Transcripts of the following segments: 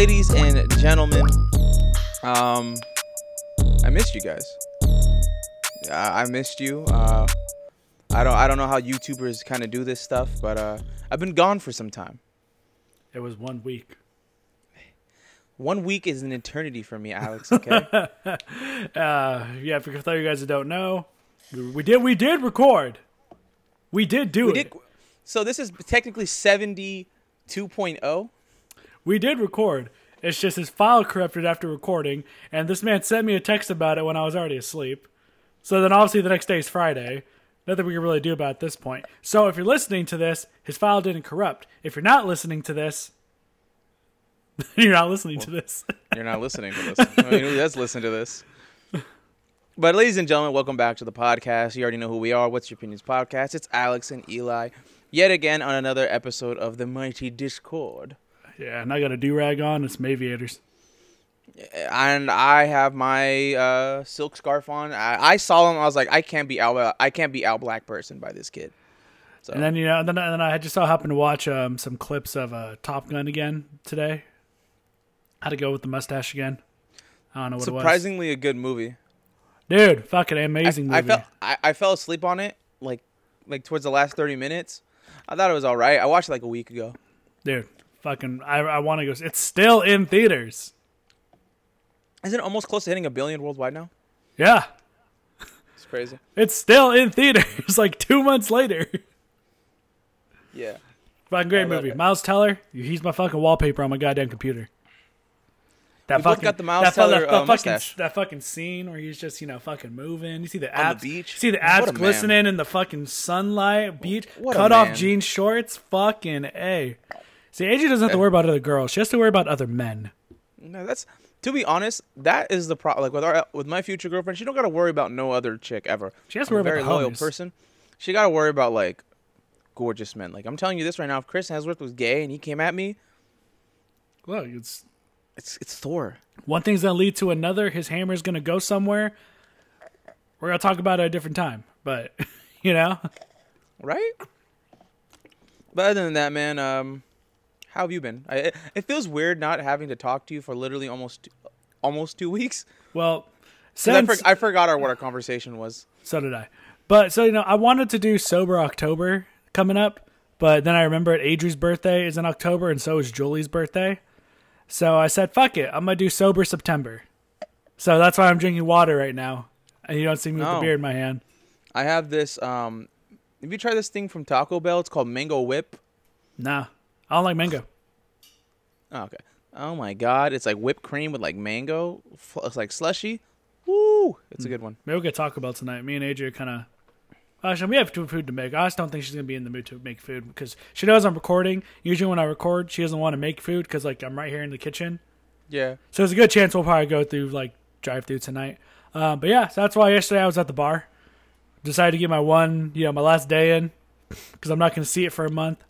ladies and gentlemen, um, I missed you guys. I, I missed you. Uh, I don't I don't know how YouTubers kind of do this stuff, but uh, I've been gone for some time. It was one week. One week is an eternity for me, Alex. Okay. Uh, yeah, for those of you guys that don't know, we did we did record. We did do we it. did. So this is technically seventy two oh. We did record. It's just his file corrupted after recording, and this man sent me a text about it when I was already asleep. So then obviously the next day is Friday. Nothing we can really do about this point. So if you're listening to this, his file didn't corrupt. If you're not listening to this, you're not listening to this. You're not listening to this. I mean, who does listen to this? But ladies and gentlemen, welcome back to the podcast. You already know who we are. What's your opinions podcast? It's Alex and Eli, yet again on another episode of the mighty Discord. Yeah, and I got a do rag on. It's Maviators. and I have my uh, silk scarf on. I, I saw him. I was like, I can't be Al. I can't be Al Black person by this kid. So And then you know, then, then I just so happened to watch um, some clips of uh, Top Gun again today. How to go with the mustache again? I don't know what it was. surprisingly a good movie. Dude, fucking I, amazing movie. I felt I, I fell asleep on it like like towards the last thirty minutes. I thought it was all right. I watched it like a week ago. Dude, fucking, I, I want to go. It's still in theaters. Isn't it almost close to hitting a billion worldwide now? Yeah, It's crazy. it's still in theaters. like two months later. Yeah. Fucking great movie. it. Miles Teller, he's my fucking wallpaper on my goddamn computer. That We fucking got the Miles that, Teller, that, uh, fucking that fucking scene where he's just you know fucking moving. You see the On the beach? see the abs a man. glistening in the fucking sunlight. Beach, What cut off jean shorts. Fucking a. See, AJ doesn't have to worry about other girls. She has to worry about other men. No, that's to be honest. That is the problem. Like with our with my future girlfriend, she don't got to worry about no other chick ever. She has to I'm worry a about very loyal homies. person. She got to worry about like gorgeous men. Like I'm telling you this right now. If Chris Hemsworth was gay and he came at me, Look, it's it's it's Thor. one thing's gonna lead to another. His hammer's gonna go somewhere. We're gonna talk about it at a different time, but you know, right? But other than that, man, um, how have you been? I, it, feels weird not having to talk to you for literally almost almost two weeks. well, 'Cause I, since for, I forgot our what our conversation was. So did I. But so you know, I wanted to do sober October coming up, but then I remembered Adri's birthday is in October, and so is Julie's birthday. So I said, "Fuck it, I'm gonna do sober September." So that's why I'm drinking water right now, and you don't see me with Oh. the beer in my hand. I have this. Um, have you tried this thing from Taco Bell? It's called Mango Whip. Nah, I don't like mango. Oh, okay. Oh my god, it's like whipped cream with like mango. It's like slushy. Woo! It's a good one. Maybe we'll get Taco Bell tonight. Me and Adri are kind of. Actually, we have two food to make. I just don't think she's gonna be in the mood to make food because she knows I'm recording. Usually, when I record, she doesn't want to make food because like I'm right here in the kitchen. Yeah. So there's a good chance we'll probably go through like drive through tonight. Um, but yeah, so that's why yesterday I was at the bar. Decided to get my one, you know, my last day in because I'm not going to see it for a month.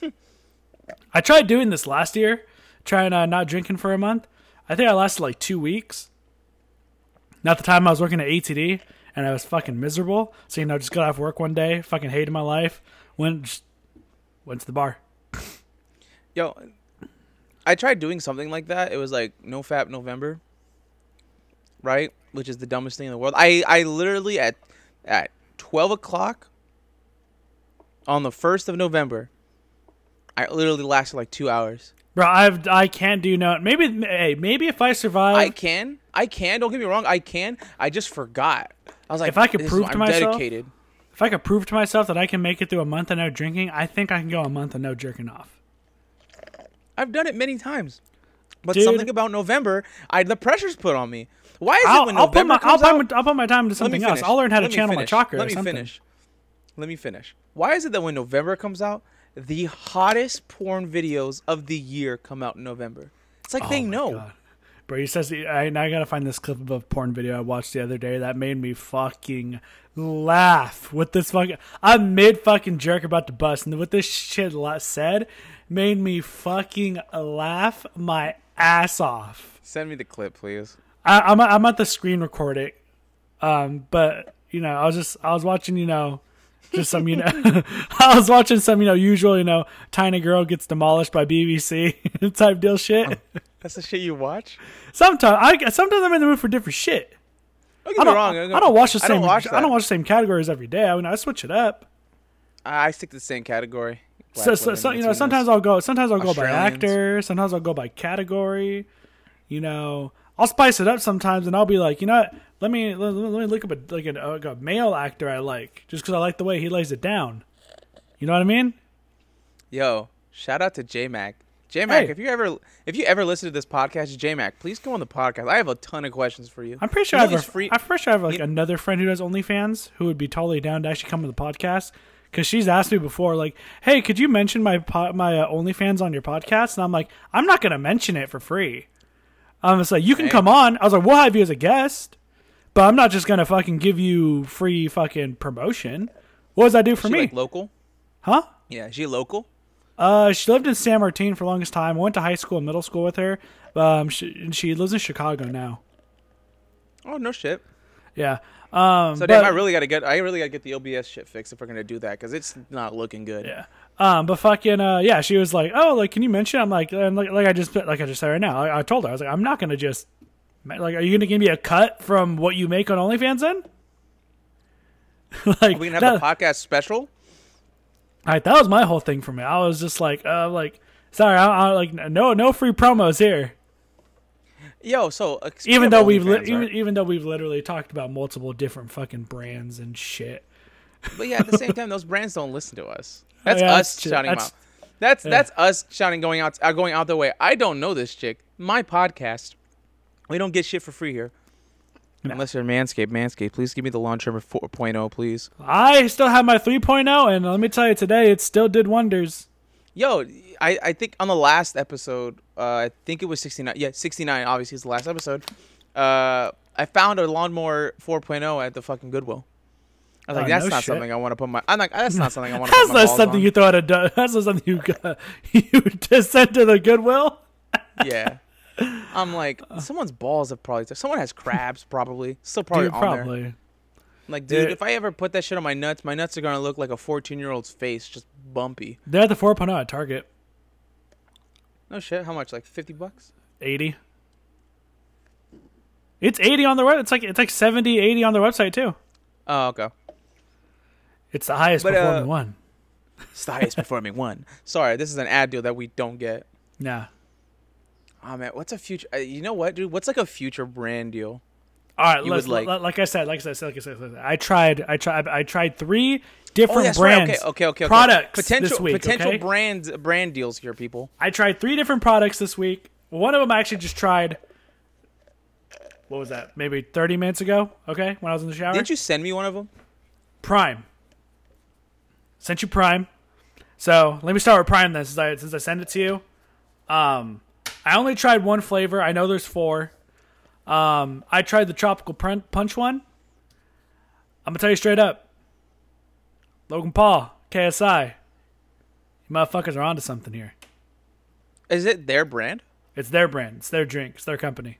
I tried doing this last year, trying uh, not drinking for a month. I think I lasted like two weeks. Not the time I was working at ATD and I was fucking miserable. So you know, just got off work one day, fucking hated my life. Went just went to the bar. Yo, I tried doing something like that. It was like no fap November, right? Which is the dumbest thing in the world. I I literally at at twelve o'clock on the first of November, I literally lasted like two hours. Bro, I've I can't do no. Maybe hey, maybe if I survive, I can, I can. Don't get me wrong, I can. I just forgot. I was like, If I could this is- prove to I'm myself- dedicated. If I could prove to myself that I can make it through a month of no drinking, I think I can go a month of no jerking off. I've done it many times. But Dude. something about November, I the pressure's put on me. Why is it I'll, when I'll put November my I'll comes put, out? my, I'll put my time me something else. I'll learn how to channel finish. my chakra. Let me finish. Let me finish. Why is it that when November comes out, the hottest porn videos of the year come out in November? It's like they Oh my know. God. Bro, he says I now I gotta find this clip of a porn video I watched the other day that made me fucking laugh. With this fucking, I'm mid fucking jerk about to bust, and what this shit said made me fucking laugh my ass off. Send me the clip, please. I, I'm I'm at the screen record it, um, but you know I was just I was watching you know just some you know I was watching some you know usual you know tiny girl gets demolished by BBC type deal shit. Um, that's the shit you watch. Sometimes I sometimes I'm in the mood for different shit. Don't I get me don't, wrong. I don't watch the I same. don't watch I don't watch the same categories every day. I mean, I switch it up. I stick to the same category. So, so, so you know, sometimes I'll go. Sometimes I'll go by actor. Sometimes I'll go by category. You know, I'll spice it up sometimes, and I'll be like, you know, what? let me let, let me look up a like a, like a male actor I like, just because I like the way he lays it down. You know what I mean? Yo, shout out to J Mac. J Mac, Hey. if you ever if you ever listen to this podcast, J Mac, please come on the podcast. I have a ton of questions for you. I'm pretty sure You I have. A, free- I'm pretty sure I have like you- another friend who does OnlyFans who would be totally down to actually come to the podcast. Because she's asked me before, like, "Hey, could you mention my po- my uh, OnlyFans on your podcast?" And I'm like, "I'm not gonna mention it for free." I'm just like, "You can come on." I was like, "We'll have you as a guest, but I'm not just gonna fucking give you free fucking promotion." What does that do for she me? like local? huh? Yeah, is she local? Uh, she lived in San Martin for the longest time. I went to high school and middle school with her. Um, she, and she lives in Chicago now. Oh no shit. Yeah. Um, So damn, but- I really gotta get I really gotta get the OBS shit fixed if we're gonna do that because it's not looking good. Yeah. Um, but fucking uh, yeah, she was like, oh, like, can you mention? I'm like, and like, like I just like I just said right now. I, I told her I was like, I'm not gonna just like, are you gonna give me a cut from what you make on OnlyFans then? like, Are we gonna that, have the podcast special? Alright, that was my whole thing for me. I was just like, uh, like, sorry, I, I like no no free promos here. Yo, so uh, Even though we've li- even even though we've literally talked about multiple different fucking brands and shit. But yeah, at the same time, those brands don't listen to us. That's yeah, us that's shouting That's- out. That's yeah. that's us shouting going out uh, going out their way. I don't know this chick. My podcast. We don't get shit for free here. No. Unless you're Manscaped. Manscaped, please give me the lawnmower 4.0, please. I still have my 3.0, and let me tell you, today it still did wonders. Yo, I, I think on the last episode, uh, I think it was 69. Yeah, 69 obviously is the last episode. Uh, I found a lawnmower 4.0 at the fucking Goodwill. I was Oh, like, that's no not shit. something I want to put my. I'm like, that's not something I want to. That's put my not something on. you thought of. That's not something you you just sent to the Goodwill. Yeah. I'm like, someone's balls have probably. Someone has crabs probably. Still probably Dude, on there. probably. Like, dude, Yeah. if I ever put that shit on my nuts, my nuts are gonna look like a 14 year old's face, just bumpy. They're at the 4.0 at Target. No shit. How much? Like 50 bucks? 80. It's 80 on the web. It's like it's like 70, 80 on their website too. Oh, okay. It's the highest But, performing uh, one. It's the highest performing one. Sorry, this is an ad deal that we don't get. Yeah. Oh man, what's a future? Uh, you know what, dude? What's like a future brand deal? All right, let's, like- like, like I said, like I said, like I said, like I said, I tried, I tried, I tried three different Oh, that's right. brands. Okay, okay, okay. products Potential this week, potential okay? brand brand deals here, people. I tried three different products this week. One of them I actually just tried. What was that? Maybe 30 minutes ago. Okay, when I was in the shower. Didn't you send me one of them? Prime. Sent you Prime. So let me start with Prime then, since I since I sent it to you. Um, I only tried one flavor. I know there's four. Um, I tried the tropical punch one. I'm gonna tell you straight up. Logan Paul, KSI. You motherfuckers are onto something here. Is it their brand? It's their brand. It's their drink. It's their company.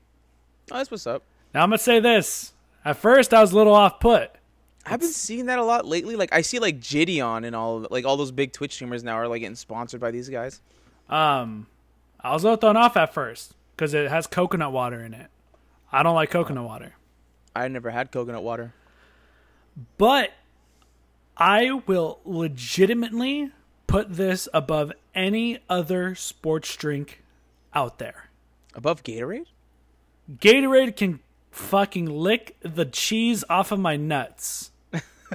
Oh, that's what's up. Now I'm gonna say this. At first, I was a little off put. I've been seeing that a lot lately. Like I see like Gideon and all of. Like all those big Twitch streamers now are like getting sponsored by these guys. Um, I was a little thrown off at first because it has coconut water in it. I don't like coconut water, I never had coconut water. but I will legitimately put this above any other sports drink out there. Above Gatorade? Gatorade can fucking lick the cheese off of my nuts.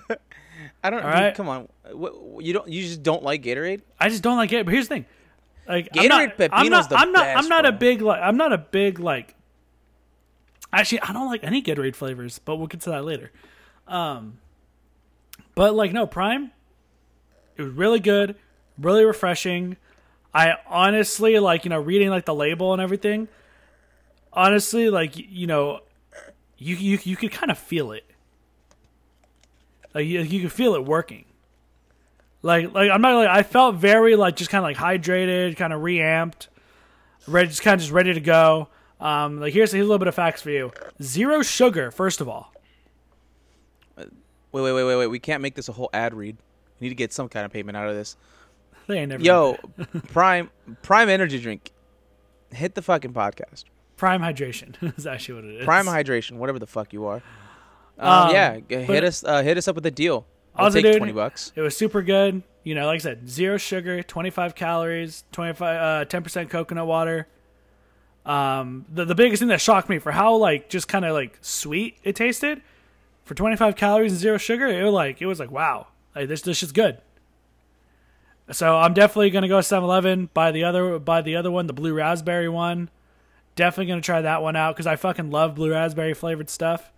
I don't. All dude, right. Come on. What, you don't. You just don't like Gatorade? I just don't like it. But here's the thing, like I'm Gatorade not, I'm not, the I'm not, best, I'm not a big like, I'm not a big like. Actually, I don't like any Gatorade flavors, but we'll get to that later. Um, but like no Prime, it was really good, really refreshing. I honestly like you know reading like the label and everything. Honestly, like you know, you you you could kind of feel it. Like you, you could feel it working. Like like I'm not like I felt very like just kind of like hydrated, kind of reamped, ready just kind of just ready to go. Um, like here's, here's a little bit of facts for you. Zero sugar, first of all. Wait, wait, wait, wait, wait. We can't make this a whole ad read. We need to get some kind of payment out of this. They ain't never. Yo, Prime Prime energy drink. hit the fucking podcast. Prime hydration is actually what it is. Prime hydration, whatever the fuck you are. Um, Um, yeah, hit us. Uh, hit us up with a deal. I'll Also, take dude, twenty bucks. It was super good. You know, like I said, zero sugar, 25 calories, 25, uh, 10% coconut water. Um, the, the biggest thing that shocked me for how like just kind of like sweet it tasted for 25 calories and zero sugar, it was like, it was like, wow, like this, this is good. So I'm definitely going to go 7-Eleven, buy the other, buy the other one, the blue raspberry one. Definitely going to try that one out because I fucking love blue raspberry flavored stuff.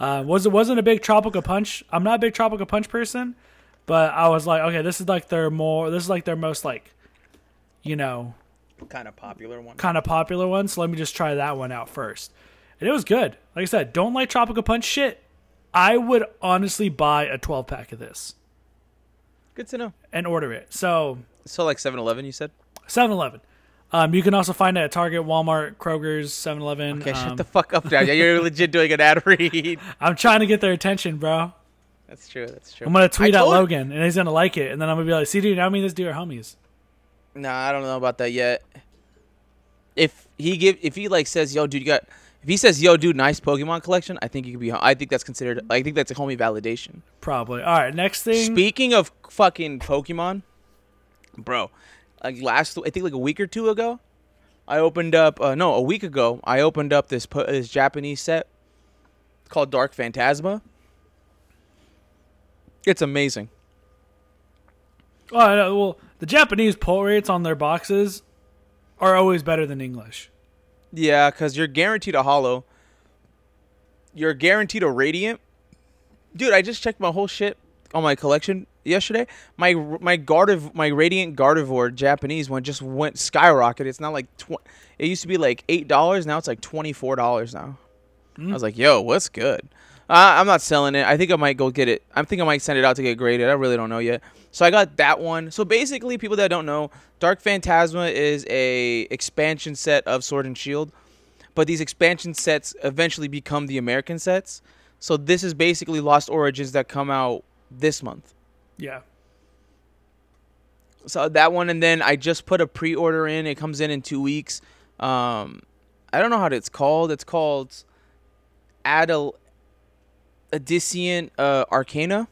Uh, was it wasn't a big tropical punch. I'm not a big tropical punch person, but I was like, okay, this is like their more. This is like their most like, you know, Kind of popular one. kind of popular one. So let me just try that one out first, and it was good. Like I said, don't like tropical punch shit. I would honestly buy a 12 pack of this Good to know. and order it. So So like 7-Eleven, you said. 7-Eleven. Um, you can also find it at Target, Walmart, Kroger's, 7-Eleven. Okay, um, shut the fuck up, Dad. You're legit doing an ad read. I'm trying to get their attention, bro. That's true. That's true. I'm gonna tweet I at Logan, and he's gonna like it, and then I'm gonna be like, "See, dude, I mean, this dude are homies." Nah, I don't know about that yet. If he give, if he like says, "Yo, dude, you got," if he says, "Yo, dude, nice Pokemon collection," I think you could be. I think that's considered. I think that's a homie validation. Probably. All right, next thing. Speaking of fucking Pokemon, bro, like last, I think like a week or two ago, I opened up. Uh, no, a week ago, I opened up this this Japanese set called Dark Phantasma. It's amazing. Know, well, the Japanese pull rates on their boxes are always better than English. Yeah, because you're guaranteed a hollow. You're guaranteed a radiant. Dude, I just checked my whole shit on my collection yesterday. My my Gardev my radiant Gardevoir Japanese one just went skyrocket. It's now like tw- it used to be like eight dollars. Now it's like twenty four dollars now. I was like, yo, what's good? Uh, I'm not selling it. I think I might go get it. I think I might send it out to get graded. I really don't know yet. So I got that one. So basically, people that don't know, Dark Phantasma is a expansion set of Sword and Shield, but these expansion sets eventually become the American sets. So this is basically Lost Origins that come out this month. Yeah. So that one, and then I just put a pre-order in. It comes in in two weeks. Um, I don't know how it's called. It's called Adel Odyssean uh, Arcana.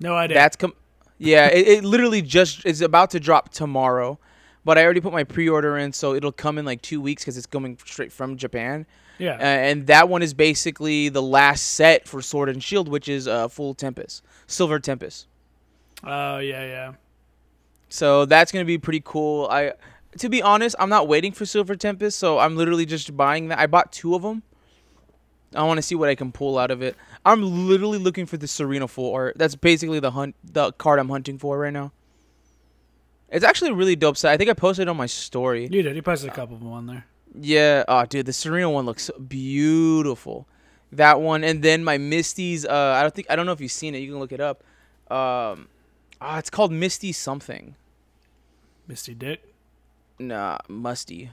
No idea. That's com- yeah. It, it literally just is about to drop tomorrow, but I already put my pre-order in, so it'll come in like two weeks because it's coming straight from Japan. Yeah. Uh, and that one is basically the last set for Sword and Shield, which is uh, full Tempest, Silver Tempest. Oh, yeah, yeah. So that's gonna be pretty cool. I, to be honest, I'm not waiting for Silver Tempest, so I'm literally just buying that. I bought two of them. I want to see what I can pull out of it. I'm literally looking for the Serena full art. That's basically the hunt, the card I'm hunting for right now. It's actually a really dope set. I think I posted it on my story. You did. You posted a couple of them on there. Yeah. Oh, dude, the Serena one looks beautiful. That one, and then my Misty's. Uh, I don't think I don't know if you've seen it. You can look it up. Um, ah, it's called Misty something. Misty Dick. Nah, Musty.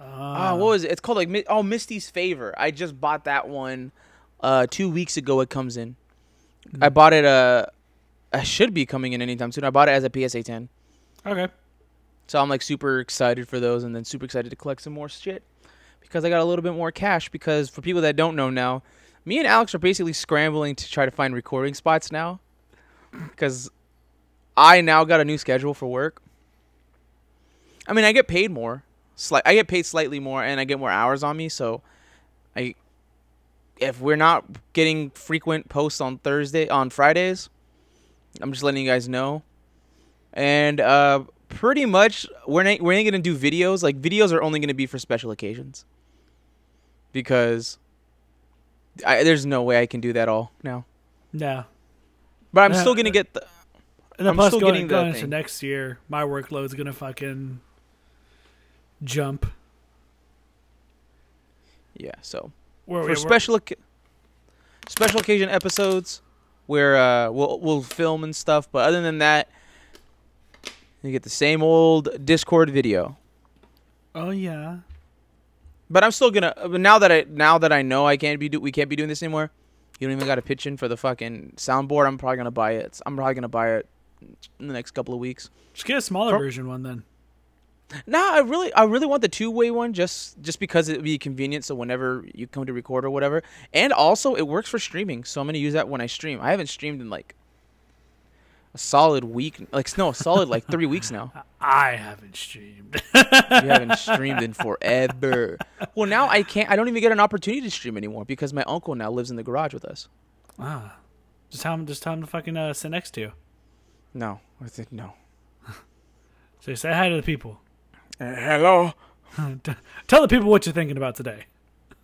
Uh, Ah, what was it? It's called like oh Misty's Favor. I just bought that one uh two weeks ago. It comes in. I bought it. Uh, I should be coming in anytime soon. I bought it as a PSA 10, Okay. So I'm like super excited for those, and then super excited to collect some more shit because I got a little bit more cash. Because for people that don't know now, me and Alex are basically scrambling to try to find recording spots now because I now got a new schedule for work. I mean, I get paid more. I get paid slightly more, and I get more hours on me. So, I, if we're not getting frequent posts on Thursday, on Fridays, I'm just letting you guys know. And uh, pretty much, we're not, we're ain't gonna do videos. Like videos are only gonna be for special occasions. Because, I, there's no way I can do that all now. Yeah. But I'm still gonna get the. And then I'm plus still going, getting the going into thing. next year, my workload's gonna fucking jump. Yeah. So for where- special oc- special occasion episodes where uh, we'll we'll film and stuff. But other than that, you get the same old Discord video. Oh yeah. But I'm still gonna. But now that I now that I know I can't be do we can't be doing this anymore. You don't even got to pitch in for the fucking soundboard. I'm probably gonna buy it. I'm probably gonna buy it in the next couple of weeks. Just get a smaller Pro- version one then. Nah, I really, I really want the two-way one just, just because it'd be convenient. So whenever you come to record or whatever, and also it works for streaming. So I'm gonna use that when I stream. I haven't streamed in like a solid week, like no, solid like three weeks now. I haven't streamed. You haven't streamed in forever. Well, now I can't. I don't even get an opportunity to stream anymore because my uncle now lives in the garage with us. ah, just tell him, just tell him to fucking uh, sit next to you. No, I said no. So say hi to the people. Uh, hello. Tell the people what you're thinking about today.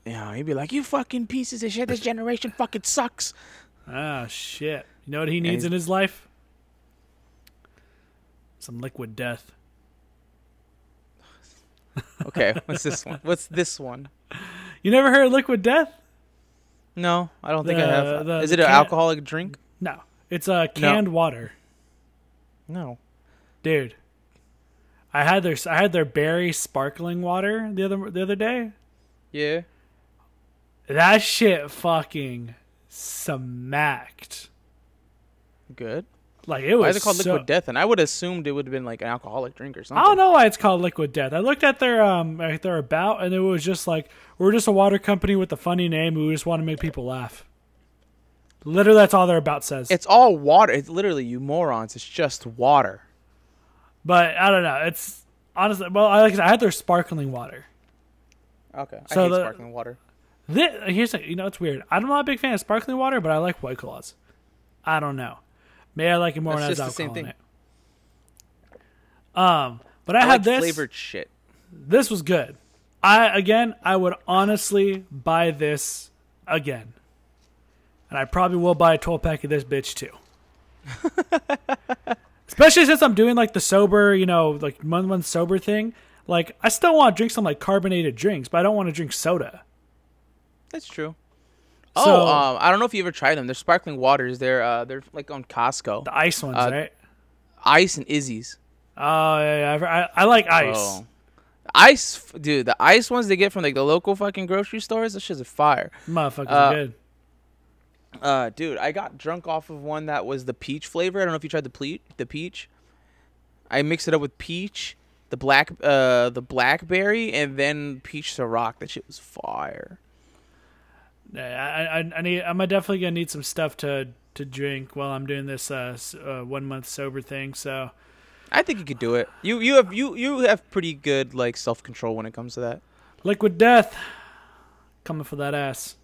Yeah, he'd be like, "You fucking pieces of shit. This generation fucking sucks." Ah, shit. You know what he needs in his life? Some liquid death. Okay, what's this one? What's this one? You never heard of liquid death? No, I don't think I have. the- Is it an can- alcoholic drink? No. It's uh, canned water. No. Dude. I had their I had their berry sparkling water the other the other day. Yeah. That shit fucking smacked. Good. Like it was Why is it called so- liquid death? And I would assumed it would have been like an alcoholic drink or something. I don't know why it's called Liquid Death. I looked at their um at their about and it was just like we're just a water company with a funny name. We just want to make people laugh. Literally, that's all their about says. It's all water. It's literally you morons. It's just water. but I don't know. It's honestly well, I like I had their sparkling water. Okay. So I hate the- sparkling water. This, here's the, you know it's weird. I'm not a big fan of sparkling water, but I like White Claws. I don't know. Maybe I like it more That's when it has just the alcohol same in it. Um, but I, I, had like this. flavored shit. This was good. I again, I would honestly buy this again, and I probably will buy a 12 pack of this bitch too. Especially since I'm doing like the sober, you know, like month month sober thing. Like I still want to drink some like carbonated drinks, but I don't want to drink soda. That's true. So- oh, um, I don't know if you ever tried them. They're sparkling waters. They're uh, they're like on Costco. The ice ones, Uh, right? Ice and Izzy's. Oh yeah, yeah, I, I like ice. Oh. Ice, dude. The ice ones they get from like the local fucking grocery stores. Those shit's a fire. Motherfuckers Uh, good. Uh, dude, I got drunk off of one that was the peach flavor. I don't know if you tried the ple- the peach. I mixed it up with peach, the black, uh, the blackberry, and then peach Ciroc. That shit was fire. Yeah, I, I, I need. I'm definitely gonna need some stuff to to drink while I'm doing this uh, uh one month sober thing. So I think you could do it. You you have you you have pretty good like self control when it comes to that. liquid death coming for that ass.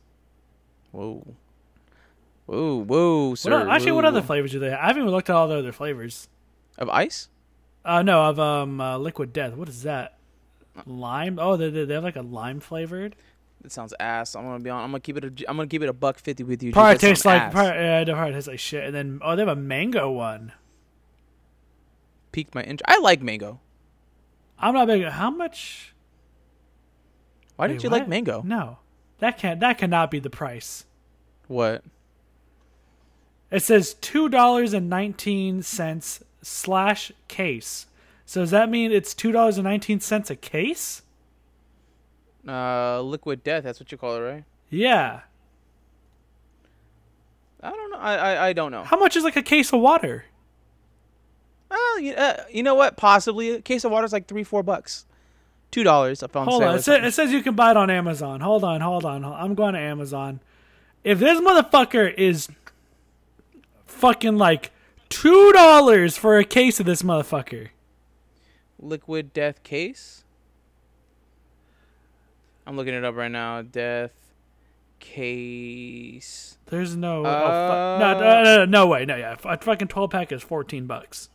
Whoa, whoa, whoa, sir. What, actually, what other flavors do they? have? I haven't even looked at all the other flavors. of ice? Uh no, of um uh, liquid death. What is that? Lime? Oh, they they have like a lime flavored. That sounds ass. I'm gonna be on. I'm gonna keep it. A, I'm gonna keep it a buck fifty with you. Probably tastes like probably, yeah, it probably tastes like shit. And then oh, they have a mango one. piqued my interest. I like mango. I'm not big. How much? Why Wait, didn't you what? like mango? No, that can't. That cannot be the price. What? It says two dollars and nineteen cents slash case. So does that mean it's two dollars and nineteen cents a case? Uh, liquid death. That's what you call it, right? Yeah. I don't know. I I, I don't know. How much is like a case of water? Well, you, uh, you know what? Possibly a case of water is like three, four bucks. Two dollars. Hold on. It, it says you can buy it on Amazon. Hold on, hold on. hol- I'm going to Amazon. If this motherfucker is fucking like two dollars for a case of this motherfucker, liquid death case. I'm looking it up right now. Death case. there's no Uh, no, no, no, no, way. No, yeah, a fucking twelve pack is fourteen bucks.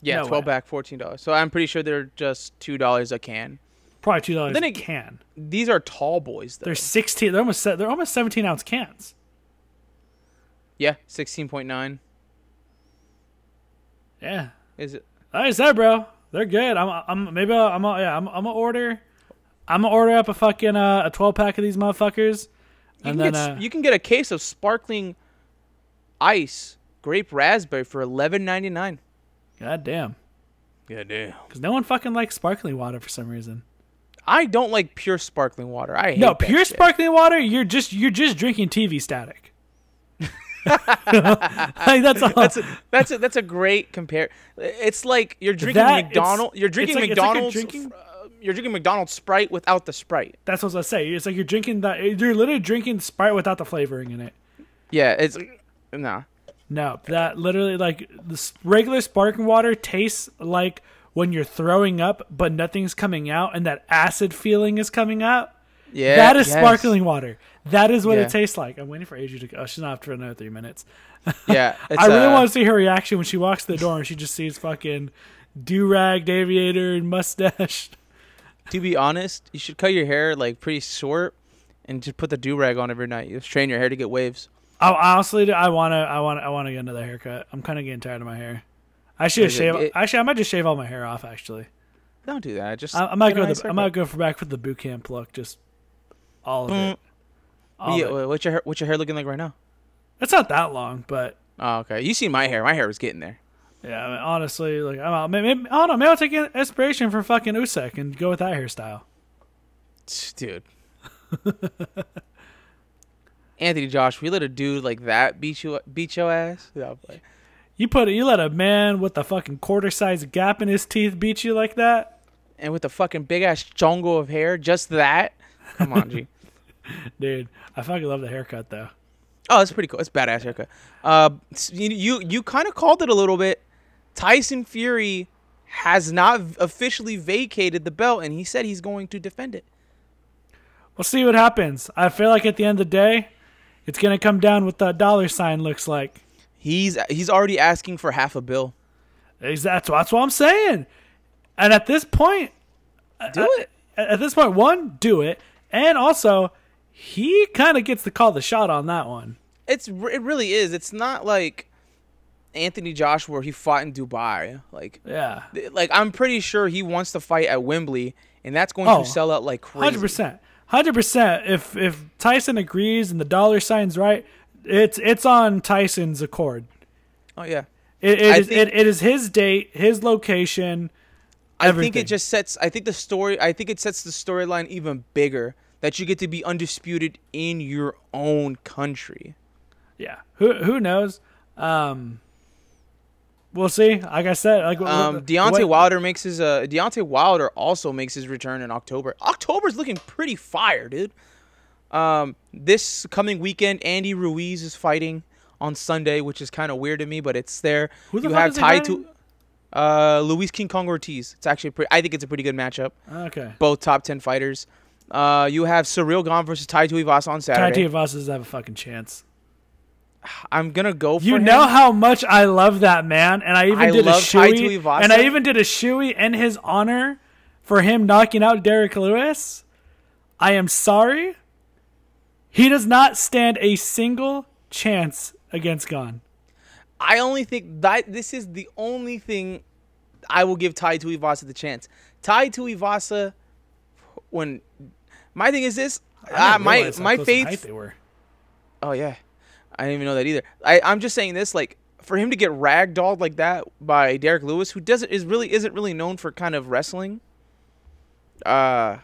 Yeah, No twelve way. back, fourteen dollars. So I'm pretty sure they're just two dollars a can. Probably two dollars Then it- can. These are tall boys though. They're sixteen. They're almost they're almost seventeen ounce cans. yeah, sixteen point nine. Yeah, Is it? like I said, bro, they're good. I'm, I'm maybe I'm, yeah, I'm, I'm gonna order. I'm gonna order up a fucking uh, a twelve pack of these motherfuckers, You, can then get, uh, you can get a case of sparkling ice grape raspberry for eleven ninety nine. god damn, God damn. because no one fucking likes sparkling water for some reason. I don't like pure sparkling water. I hate No, that pure shit. sparkling water. You're just you're just drinking TV static. like that's all. That's a, that's a, that's a great compare. It's like you're drinking That- it's- McDonald. You're drinking like- it's like McDonald's. drinking- you're drinking McDonald's Sprite without the Sprite. that's what I was gonna say. It's like you're drinking that. You're literally drinking Sprite without the flavoring in it. Yeah, it's no. No, that literally like the regular sparkling water tastes like when you're throwing up, but nothing's coming out, and that acid feeling is coming out. Yeah, that is yes. sparkling water. That is what Yeah. it tastes like. I'm waiting for Asia to go. Oh, she's not for another three minutes. Yeah, I really uh, want to see her reaction when she walks to the door and she just sees fucking do rag, aviator, and mustache. To be honest, you should cut your hair like pretty short and just put the do rag on every night. You strain your hair to get waves. I honestly, I wanna, I want, I want to get another haircut. I'm kind of getting tired of my hair. I should shave. it- actually, I might just shave all my hair off. Actually, Don't do that. Just I, I might go. nice the, I might go for back for the boot camp look. Just all of Mm. it. All Yeah, of it. what's your hair, what's your hair looking like right now? It's not that long, but Oh, okay. You see my hair. My hair was getting there. Yeah. I mean, honestly, like I'm out. Maybe, I don't know. Maybe I'll take inspiration from fucking Usyk and go with that hairstyle. Dude. Anthony Josh, we let a dude like that beat you beat your ass. Yeah, You put you let a man with a fucking quarter size gap in his teeth beat you like that? and with a fucking big ass chongo of hair, just that. Come on, G. Dude, I fucking love the haircut though. Oh, it's pretty cool. It's badass haircut. Uh, you you, you kind of called it a little bit. Tyson Fury has not officially vacated the belt, and he said he's going to defend it. We'll see what happens. I feel like at the end of the day, it's gonna come down what that dollar sign looks like. He's he's already asking for half a bill. That's that's what I'm saying. And at this point, uh, Do it. at at this point, one, do it, and also he kind of gets to call the shot on that one. It's it really is. It's not like Anthony Joshua where he fought in Dubai. Like Yeah, like I'm pretty sure he wants to fight at Wembley, and that's going Oh, to sell out like crazy. hundred percent, hundred percent. If if Tyson agrees and the dollar sign's right, it's it's on Tyson's accord. Oh yeah. It, it think- it, it is his date, his location. I think it just sets. I think the story. I think it sets the storyline even bigger that you get to be undisputed in your own country. Yeah, who who knows? Um, we'll see. Like I said, like Um, Deontay what- Wilder makes his. Uh, Deontay Wilder also makes his return in October. October's looking pretty fire, dude. Um, this coming weekend, Andy Ruiz is fighting on Sunday, which is kind of weird to me, but it's there. Who the you fuck have Tai fighting? to. Uh, Luis King Kong Ortiz. It's actually pretty. I think it's a pretty good matchup. Okay. Both top ten fighters. Uh, you have Cyril Gane versus Tai Tuivasa on Tai Saturday. Tuivasa doesn't have a fucking chance. I'm gonna go for You him. know how much I love that man, and I even I did a shoey, and I even did a shoey in his honor for him knocking out Derrick Lewis. I am sorry. He does not stand a single chance against Gane. I only think that this is the only thing I will give Tai Tuivasa the chance. Tai Tuivasa, when my thing is this, uh, my my faith. They were. Oh yeah, I didn't even know that either. I I'm just saying this like for him to get ragdolled like that by Derrick Lewis, who doesn't is really isn't really known for kind of wrestling. Uh,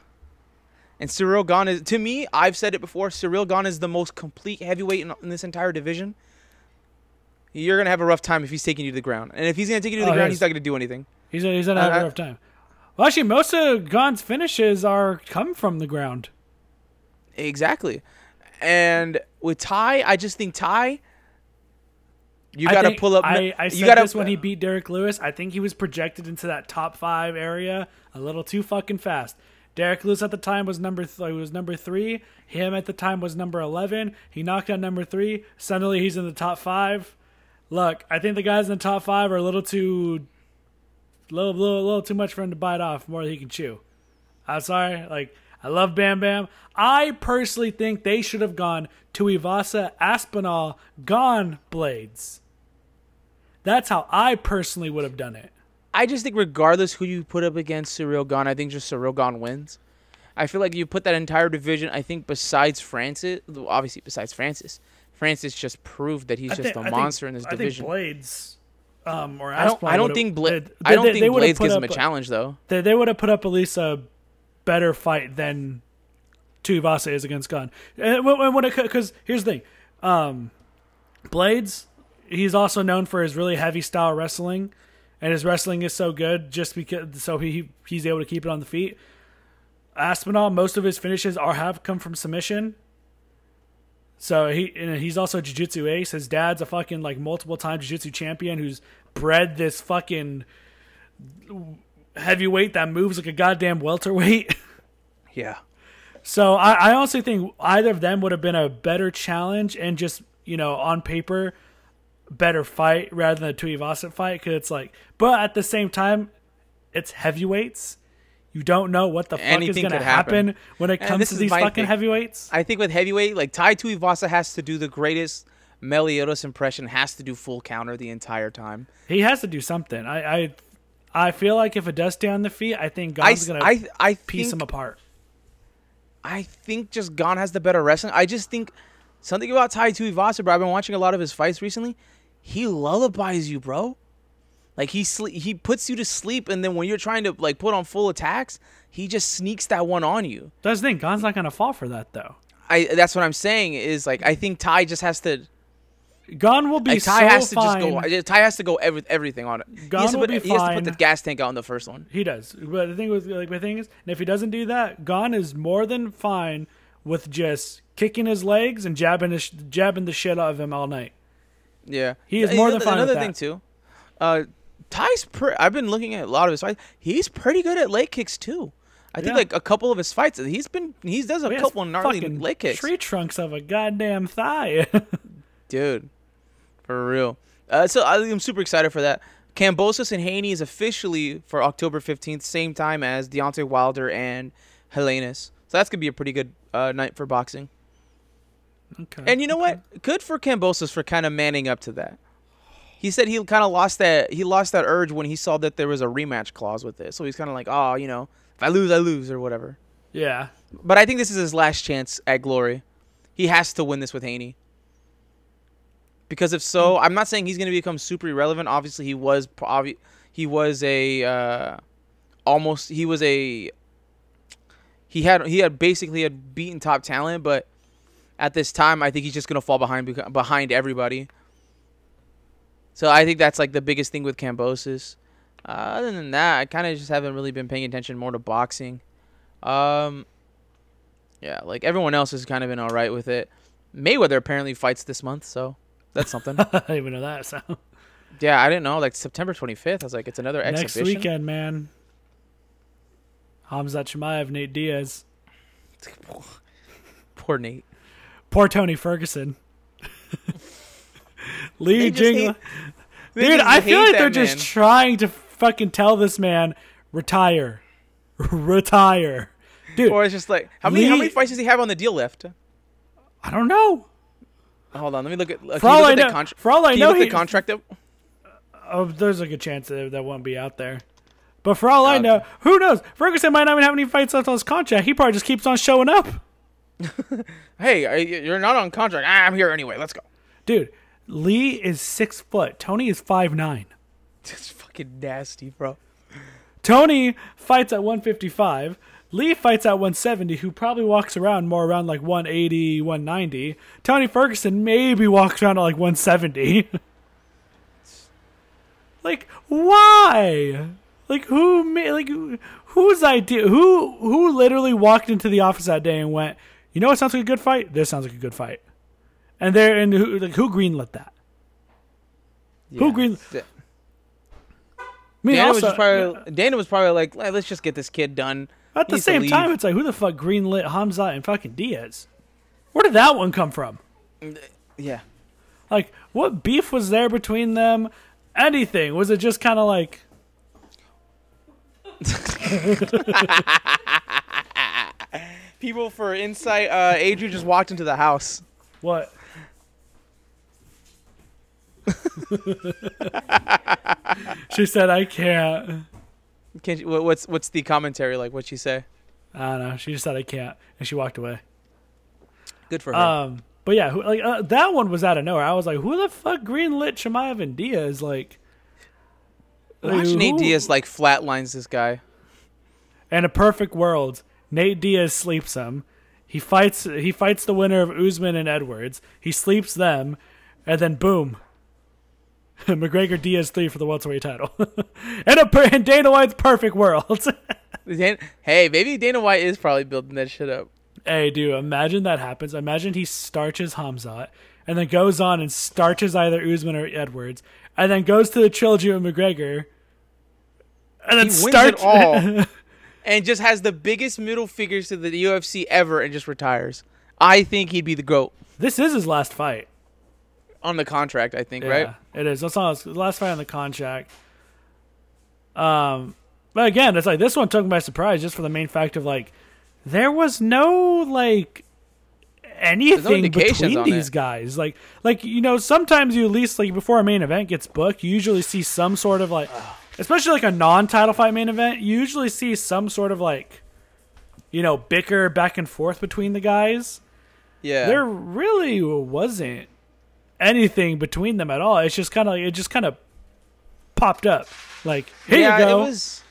and Cyril Gane is to me. I've said it before. Cyril Gane is the most complete heavyweight in, in this entire division. You're gonna have a rough time if he's taking you to the ground, and if he's gonna take you to the Oh, ground, yes. he's not gonna do anything. He's he's gonna have Uh, a rough time. Well, actually, most of Gane's finishes are come from the ground. Exactly. And with Ty, I just think Ty, you got to pull up. I, I you said gotta, this when he beat Derrick Lewis. I think he was projected into that top five area a little too fucking fast. Derrick Lewis at the time was number th- was number three. Him at the time was number eleven. He knocked out number three. Suddenly he's in the top five. Look, I think the guys in the top five are a little too, little little, little too much for him to bite off more than he can chew. I'm sorry, like I love Bam Bam. I personally think they should have gone Tuivasa Aspinall, gone Blades. That's how I personally would have done it. I just think regardless who you put up against Cyril Gane, I think just Cyril Gane wins. I feel like you put that entire division. I think besides Francis, obviously besides Francis, Francis just proved that he's just a I think- monster in this division. I think. Blades, um, or I don't. Aspinall I don't think Bla- they- I don't they- they think would've Blades gives him a up challenge though. They, they would have put up at least a better fight than Tuivasa is against Gane. And when, it because here's the thing, um, Blades, he's also known for his really heavy style wrestling, and his wrestling is so good just because so he he's able to keep it on the feet. Aspinall, most of his finishes are have come from submission. So he he's also a jiu-jitsu ace. His dad's a fucking like multiple time jiu-jitsu champion who's bred this fucking heavyweight that moves like a goddamn welterweight. Yeah. So I, I honestly think either of them would have been a better challenge and just you know on paper better fight rather than a Tuivasa fight because it's like, but at the same time, it's heavyweights. You don't know what the fuck Anything is going to happen. happen. when it comes to these fucking thing. heavyweights. I think with heavyweight, like Tai Tuivasa has to do the greatest Meliodas impression, has to do full counter the entire time. He has to do something. I I, I feel like if it does stay on the feet, I think I, God's gonna I piece think, him apart. I think just Gane has the better wrestling. I just think something about Tai Tuivasa, bro. I've been watching a lot of his fights recently. He lullabies you, bro. Like he sle- he puts you to sleep, and then when you're trying to like put on full attacks, he just sneaks that one on you. That's the thing. God's not going to fall for that though. I that's what I'm saying is like I think Ty just has to Gane will be like, so Ty has to fine. just go Ty has to go every, everything on it. He Gane has, to will put, be he has to put the gas tank out in the first one. He does. But the thing was like my thing is, and if he doesn't do that, Gane is more than fine with just kicking his legs and jabbing his, jabbing the shit out of him all night. Yeah, He is more than fine with Another thing that. too, uh, Ty's. Pre- I've been looking at a lot of his fights. He's pretty good at leg kicks too. I think Yeah. like a couple of his fights, he's been he does a couple gnarly leg kicks, Tree trunks of a goddamn thigh. dude, for real. Uh, so I- I'm super excited for that. Kambosos and Haney is officially for October 15th, same time as Deontay Wilder and Helenius. So that's gonna be a pretty good uh, night for boxing. okay. And you know what? Good for Kambosos for kind of manning up to that. He said he kind of lost that he lost that urge when he saw that there was a rematch clause with it. So he's kind of like, oh, you know, if I lose, I lose or whatever. Yeah. But I think this is his last chance at glory. He has to win this with Haney. Because if so, I'm not saying he's going to become super irrelevant. Obviously, he was he was a uh, almost he was a he had he had basically had beaten top talent, but at this time, I think he's just going to fall behind behind everybody. So I think that's like the biggest thing with Kambosos. Uh, other than that, I kind of just haven't really been paying attention more to boxing. Um, yeah, like everyone else has kind of been all right with it. Mayweather apparently fights this month, so that's something. I didn't even know that. So yeah, I didn't know. Like September 25th, I was like, it's another next exhibition. weekend, man. Hamzat Chimaev, Nate Diaz, Poor Nate. poor Tony Ferguson, Li They just Jingliang. hate- Dude, I feel like they're just trying to fucking tell this man retire, retire, dude. Or it's just like how many how many fights does he have on the deal left? I don't know. Hold on, let me look at. Uh, For all look I at the know- for all I know, he- the contract up? Oh, there's a good chance that that won't be out there. But for all I know, who knows? Ferguson might not even have any fights left on his contract. He probably just keeps on showing up. Hey, you're not on contract. I'm here anyway. Let's go. Dude, Li is six foot. Tony is five nine. It's fucking nasty, bro. Tony fights at 155. Li fights at 170, who probably walks around more around like 180, 190. Tony Ferguson maybe walks around at like 170. like, why? Like, who made, like, whose idea? Who, who literally walked into the office that day and went, you know what sounds like a good fight? This sounds like a good fight. And there, and who, like, who greenlit that? Who green- I mean, Dana was also- just probably Dana was probably like, "Eh, let's just get this kid done. At the same time, it's like, who the fuck greenlit Hamza and fucking Diaz? Where did that one come from? yeah. Like, what beef was there between them? Anything? Was it just kind of like, People for insight, uh, Adrian just walked into the house. what? she said, I can't. Can you, what's what's the commentary like? What'd she say? I don't know. She just said, I can't. And she walked away. Good for her. Um, but yeah, who, like uh, that one was out of nowhere. I was like, who the fuck greenlit Chimaev and Diaz? Like, Watch like, Nate Diaz like flatlines this guy. In a perfect world, Nate Diaz sleeps him. He fights. He fights the winner of Usman and Edwards. He sleeps them, and then boom, McGregor Diaz three for the welterweight title, and a and Dana White's perfect world. Hey, maybe Dana White is probably building that shit up. hey, dude, imagine that happens. Imagine he starches Hamzat and then goes on and starches either Usman or Edwards, and then goes to the trilogy with McGregor, and then starts it all. and just has the biggest middle figures to the UFC ever and just retires. I think he'd be the GOAT this is his last fight. On the contract, I think, right? It is. That's not his last fight on the contract. Um, but again, it's like this one took me by surprise just for the main fact of like there was no like anything indications between these it. guys. Like, like you know, sometimes you at least like before a main event gets booked, you usually see some sort of like, especially like a non-title fight main event. You usually see some sort of like, you know, bicker back and forth between the guys Yeah. there really wasn't anything between them at all. It's just kind of it just kind of popped up. Like here yeah, you go. it was.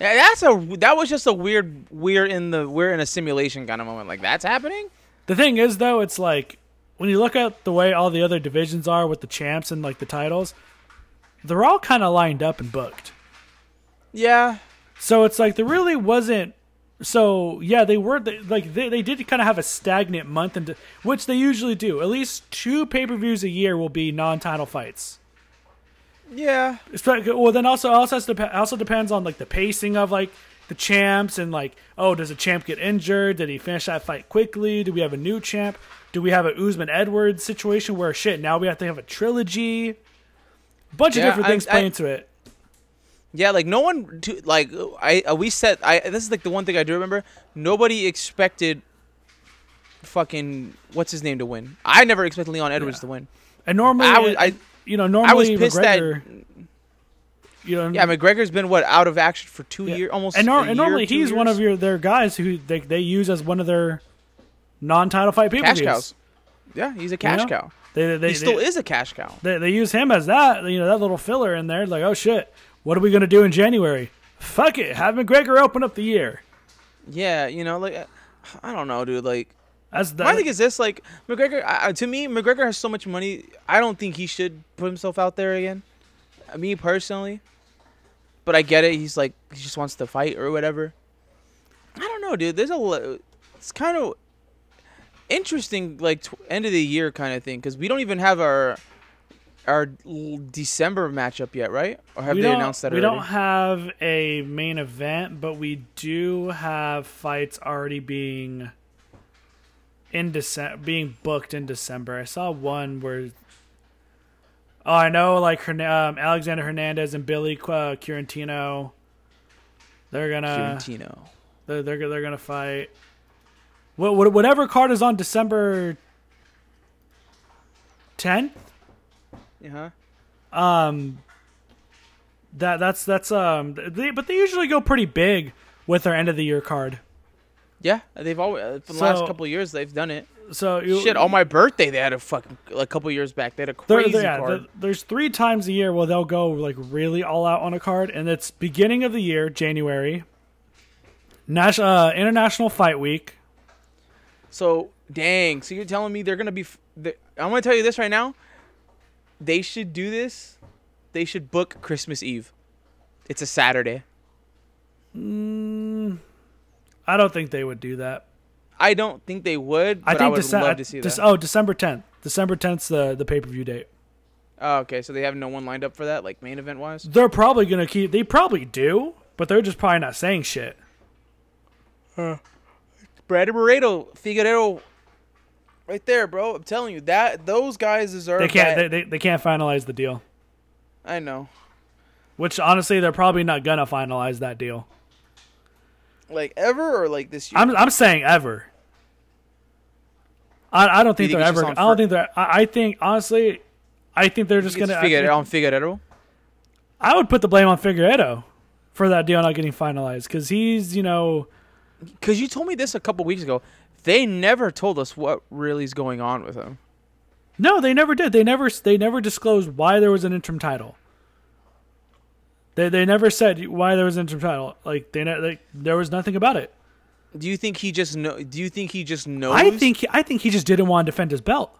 Yeah, that's a that was just a weird we're in the we're in a simulation kind of moment. Like that's happening. the thing is though, it's like when you look at the way all the other divisions are with the champs and like the titles, they're all kind of lined up and booked. Yeah, So it's like there really wasn't. So yeah, they were they, like they, they did kind of have a stagnant month, and which they usually do. At least two pay per views a year will be non-title fights. yeah. Well, then also also has to, also depends on like the pacing of like the champs and like oh does a champ get injured? Did he finish that fight quickly? Do we have a new champ? Do we have a Usman Edwards situation where shit now we have to have a trilogy? Bunch Yeah, of different I- things I- play into it. Yeah, like no one, to, like I, uh, we said, I. This is like the one thing I do remember. Nobody expected, fucking, what's his name to win. I never expected Leon Edwards Yeah. to win. And normally, I was, I, you know, normally I was pissed McGregor, that. you know, Yeah, McGregor's been what out of action for two Yeah. years, almost. and, nor- and normally year, he's one of your their guys who they they use as one of their non-title fight people. cash views. cows. Yeah, he's a cash know? cow. They, they, He they, still is a cash cow. they, they use him as that you know that little filler in there like oh shit what are we gonna do in january fuck it have mcgregor open up the year Yeah, you know, like I don't know, dude. Like that's my that, thing is this: like McGregor. I, to me, McGregor has so much money. I don't think he should put himself out there again. Me personally, but I get it. He's like he just wants to fight or whatever. I don't know, dude. There's a it's kind of interesting, like tw- end of the year kind of thing, because we don't even have our our December matchup yet, right? Or have we they announced that we already? don't have a main event but we do have fights already being in December being booked in december i saw one where oh i know like um, alexander hernandez and billy uh, Quarantillo they're gonna Fiorentino. They're they're, they're gonna fight. What, what whatever card is on December 10th. Yeah. Um. That that's that's um. They, but they usually go pretty big with their end of the year card. Yeah, they've always uh, for the last couple years they've done it. So you, Shit, on my birthday they had a fucking a couple years back. They had a crazy there- yeah, card. there- there's three times a year where they'll go like really all out on a card, and it's beginning of the year, January. National uh, International Fight Week. So dang, so you're telling me they're gonna be? They, I'm gonna tell you this right now. They should do this. They should book Christmas Eve. It's a Saturday. Mm, I don't think they would do that. I don't think they would, but I I, would Dece- love to see that. oh December 10th. December 10th's the the pay per view date. Oh, okay, so they have no one lined up for that, like main event wise. They're probably gonna keep. They probably do, but they're just probably not saying shit. Brad Barreto, Figueroa, right there, bro. I'm telling you that those guys deserve. They can't. that. They, they, they can't finalize the deal. I know. Which honestly, they're probably not gonna finalize that deal. Like ever or like this year. I'm I'm saying ever. I, I don't think think they're it's ever. just I don't think they're. I, I think honestly, I think they're just gonna. Figueroa on Figueroa. I would put the blame on Figueiredo for that deal not getting finalized because he's you know Because you told me this a couple weeks ago. They never told us what really is going on with him. No, they never did. They never they never disclosed why there was an interim title. They they never said why there was an interim title. Like they, like there was nothing about it. Do you think he just know? Do you think he just knows? I think he, I think he just didn't want to defend his belt.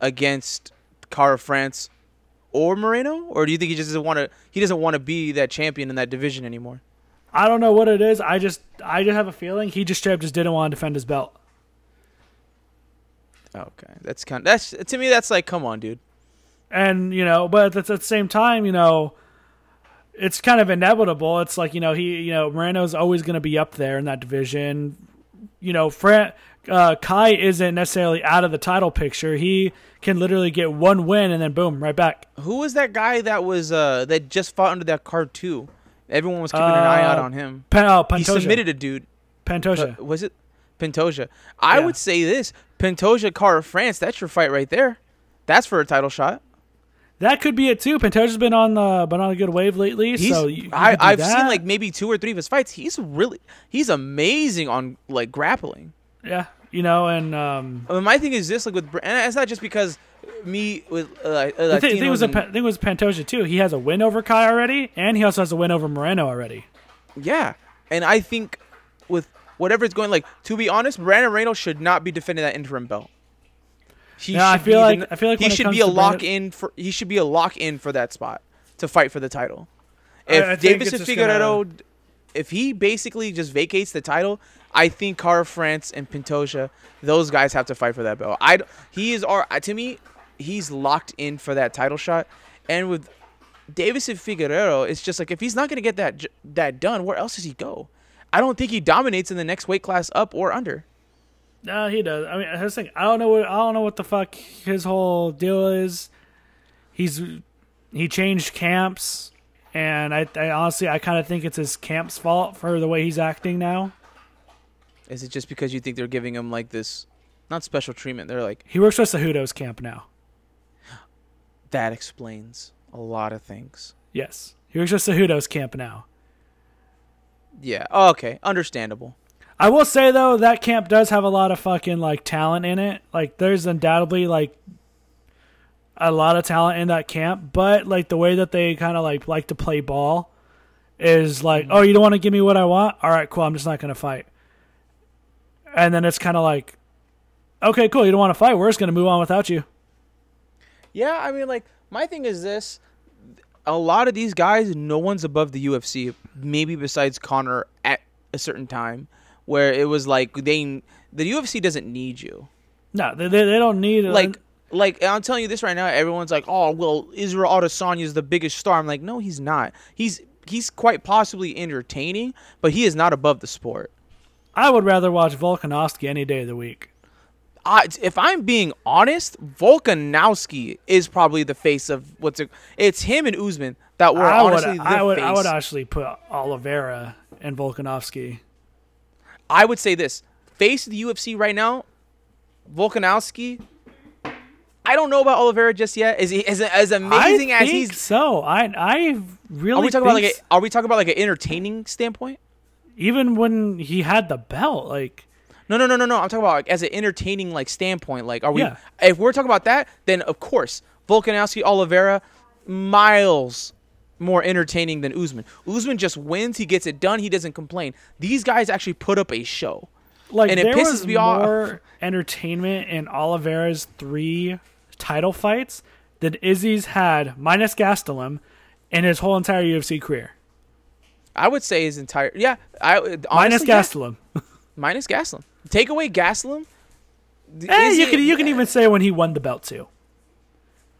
against Kara-France or Moreno, or do you think he just doesn't want to? He doesn't want to be that champion in that division anymore. I don't know what it is. I just I just have a feeling he just straight up just didn't want to defend his belt. Okay, that's kind. Of, that's to me. That's like, come on, dude. And you know, but at the same time, you know, it's kind of inevitable. It's like you know he you know Moreno's always going to be up there in that division. You know, Fran, uh, Kai isn't necessarily out of the title picture. He can literally get one win and then boom, right back. Who was that guy that was uh that just fought under that card too? Everyone was keeping an eye out Uh, on him. Pan, oh, He submitted a dude. Pantoja. Uh, was it Pantoja? I Yeah. would say this: Pantoja, Kara-France. That's your fight right there. That's for a title shot. That could be it too. Pantoja's been on the been on a good wave lately. He's, so you, you I, I've that. seen like maybe two or three of his fights. He's really, he's amazing on like grappling. yeah, you know, and um, I mean, my thing is this: like with, and it's not just because me with uh, uh, the thing, thing was a, and- Pa- thing was Pantoja too. He has a win over Kai already, and he also has a win over Moreno already. Yeah, and I think with whatever it's going like, to be honest, Brandon Reynolds should not be defending that interim belt. He Yeah, I should feel be like- the- I feel like he should be a lock Brandon- in for he should be a lock in for that spot to fight for the title. I- If I think Deiveson Figueiredo, if he basically just vacates the title, I think Kara-France and Pantoja, those guys have to fight for that belt. I he is our to me, he's locked in for that title shot, and with Deiveson Figueiredo, it's just like if he's not gonna get that that done, where else does he go? I don't think he dominates in the next weight class up or under. No, he does. I mean, I was thinking, I don't know what I don't know what the fuck his whole deal is. He's he changed camps, and I, I honestly I kind of think it's his camp's fault for the way he's acting now. Is it just because you think they're giving him like this, not special treatment? They're like He works for Cejudo's camp now. That explains a lot of things. Yes, he works for Cejudo's camp now. Yeah. Oh, okay. Understandable. I will say though that camp does have a lot of fucking like talent in it. Like there's undoubtedly like a lot of talent in that camp, but like the way that they kind of like like to play ball is like, oh, you don't want to give me what I want? All right, cool. I'm just not gonna fight. And then it's kind of like, okay, cool. You don't want to fight? We're just gonna move on without you. Yeah, I mean, like my thing is this: a lot of these guys, no one's above the UFC, maybe besides Conor at a certain time, where it was like they the UFC doesn't need you. No, they they, they don't need Like, like I'm telling you this right now. Everyone's like, "Oh, well, Israel Adesanya is the biggest star." I'm like, no, he's not. He's he's quite possibly entertaining, but he is not above the sport. I would rather watch Volkanovski any day of the week. I, if I'm being honest, Volkanovski is probably the face of what's it. It's him and Usman that were I would, honestly the I would, face. I would actually put Oliveira and Volkanovski. I would say this: face of the UFC right now, Volkanovski. I don't know about Oliveira just yet. Is he as, as amazing I as think he's? so. I I really Are we talking about like? A, are we talking about like an entertaining standpoint? even when he had the belt, like No, no, no, no, no. I'm talking about like, as an entertaining like standpoint. Like, are we? Yeah. If we're talking about that, then of course Volkanovski, Oliveira, miles more entertaining than Usman. Usman just wins. He gets it done. He doesn't complain. These guys actually put up a show. like And it there pisses was me off. more entertainment in Oliveira's three title fights than Izzy's had minus Gastelum in his whole entire UFC career. I would say his entire yeah. I Minus honestly, yeah, Gastelum. minus Gastelum. Take away Gastelum. Eh, you it- can you can even say when he won the belt too.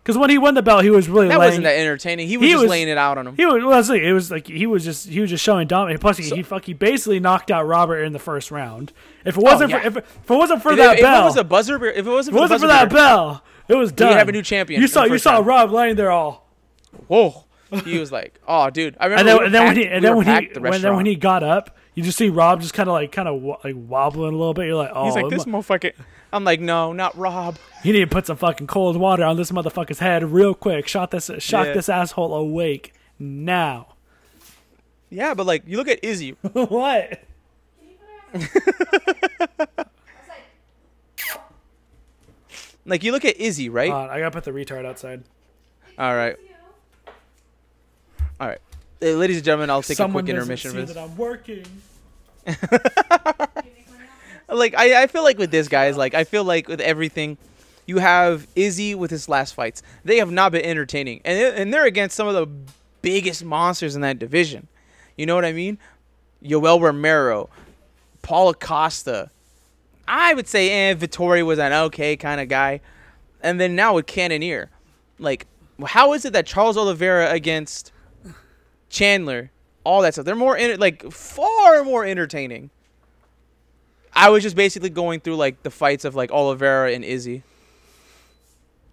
Because when he won the belt, he was really That laying, wasn't that entertaining. He was He just was- laying it out on him. He was, well, that's it was like he was just he was just showing dominance. Plus, he, So- he fuck he basically knocked out Robert in the first round. If it wasn't Oh, yeah. for if it, if it wasn't for if, that if bell, it was a buzzer, if it wasn't for, it wasn't the for that beater- bell, it was done. have a new champion You saw you first saw round. Rob laying there all, whoa, he was like, oh, dude. I remember. and then, we and then when packed- he and we then when he the when, then when he got up, you just see Rob just kind of like kind of like wobbling a little bit. You're like, oh, He's like this mu- motherfucker. I'm like, no, not Rob. he need to put some fucking cold water on this motherfucker's head real quick. Shot this shock Yeah. this asshole awake now. Yeah, but like you look at Izzy. what? Like you look at Izzy, right? On, I gotta put the retard outside. All right. Uh, ladies and gentlemen, I'll take Someone a quick intermission see for this. that I'm working. Like I, I feel like with this guys, like I feel like with everything, You have Izzy with his last fights. They have not been entertaining, and and they're against some of the biggest monsters in that division. You know what I mean? Yoel Romero, Paulo Costa. I would say, eh, Vettori was an okay kind of guy, and then now with Cannonier, like, how is it that Charles Oliveira against Chandler, all that stuff, they're more enter- like far more entertaining. I was just basically going through like the fights of like Oliveira and Izzy.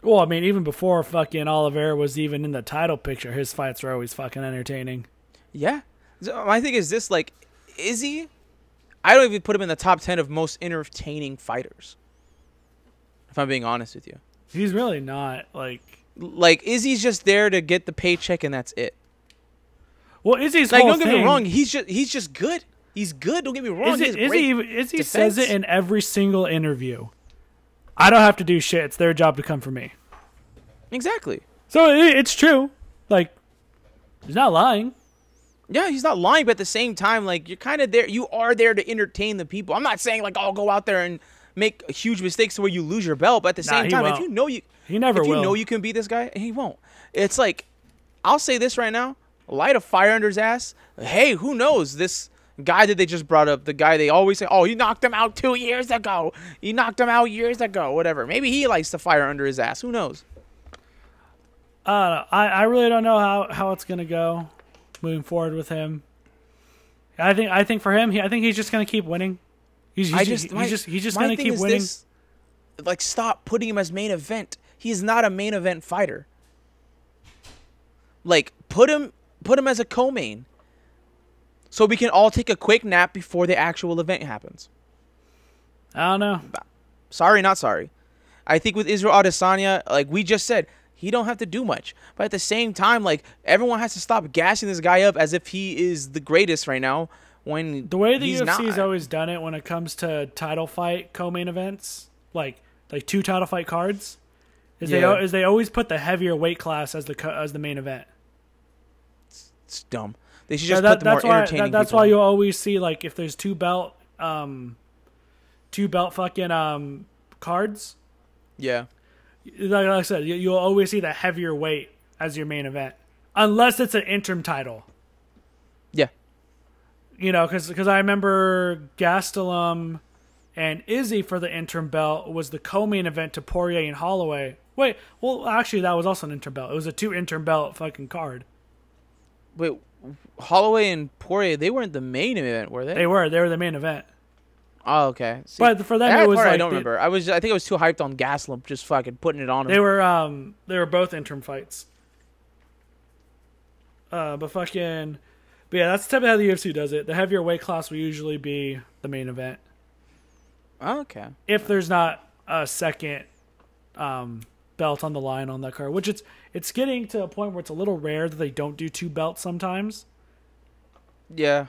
Well, I mean, even before fucking Oliveira was even in the title picture, his fights were always fucking entertaining. Yeah. So my thing is this like Izzy I don't even put him in the top 10 of most entertaining fighters. If I'm being honest with you. He's really not like. Like Izzy's just there to get the paycheck and that's it. Well, Izzy's Like whole don't get me wrong, he's just he's just good. He's good, don't get me wrong. Izzy, he Izzy, Izzy says it in every single interview. I don't have to do shit. It's their job to come for me. Exactly. So it, it's true. Like, he's not lying. Yeah, he's not lying, but at the same time, like you're kind of there. You are there to entertain the people. I'm not saying like, I'll oh, go out there and make huge mistakes to where you lose your belt. But at the Nah, same time, if won't. you know you, He never if you know you can beat this guy, he won't. It's like, I'll say this right now: light a fire under his ass. Hey, who knows this guy that they just brought up? The guy they always say, oh, he knocked him out two years ago. He knocked him out years ago. Whatever. Maybe he lights the fire under his ass. Who knows? Uh, I, I really don't know how, how it's gonna go moving forward with him. I think I think for him, he, I think he's just gonna keep winning. He's, he's just, he's my- just he's just gonna keep winning. this, like, stop putting him as main event. He's not a main event fighter. Like, put him, put him as a co-main, so we can all take a quick nap before the actual event happens. I don't know. Sorry, not sorry. I think with Israel Adesanya, like we just said, he don't have to do much. But at the same time, like everyone has to stop gassing this guy up as if he is the greatest right now. When The way the he's UFC not. has always done it when it comes to title fight co-main events, like like two title fight cards, is Yeah. they is they always put the heavier weight class as the as the main event. It's dumb. They should just That- put the more why entertaining. that- that's why you'll always see like if there's two belt um two belt fucking um cards. Yeah. Like, like I said, you, you'll always see the heavier weight as your main event, unless it's an interim title. Yeah. you know, because I remember Gastelum and Izzy for the interim belt was the co-main event to Poirier and Holloway. Wait, well, actually, that was also an interim belt. It was a two interim belt fucking card. Wait, Holloway and Poirier, they weren't the main event, were they? They were, they were the main event. oh, okay. See, But for them, that it was part like I don't they, remember. I was, I think I was too hyped on Gastelum, just fucking putting it on him. they were, um, they were both interim fights. Uh, but fucking, but yeah, that's the type of how the UFC does it. The heavier weight class will usually be the main event. oh, okay. if there's not a second um, belt on the line on that car, which it's it's getting to a point where it's a little rare that they don't do two belts sometimes. Yeah,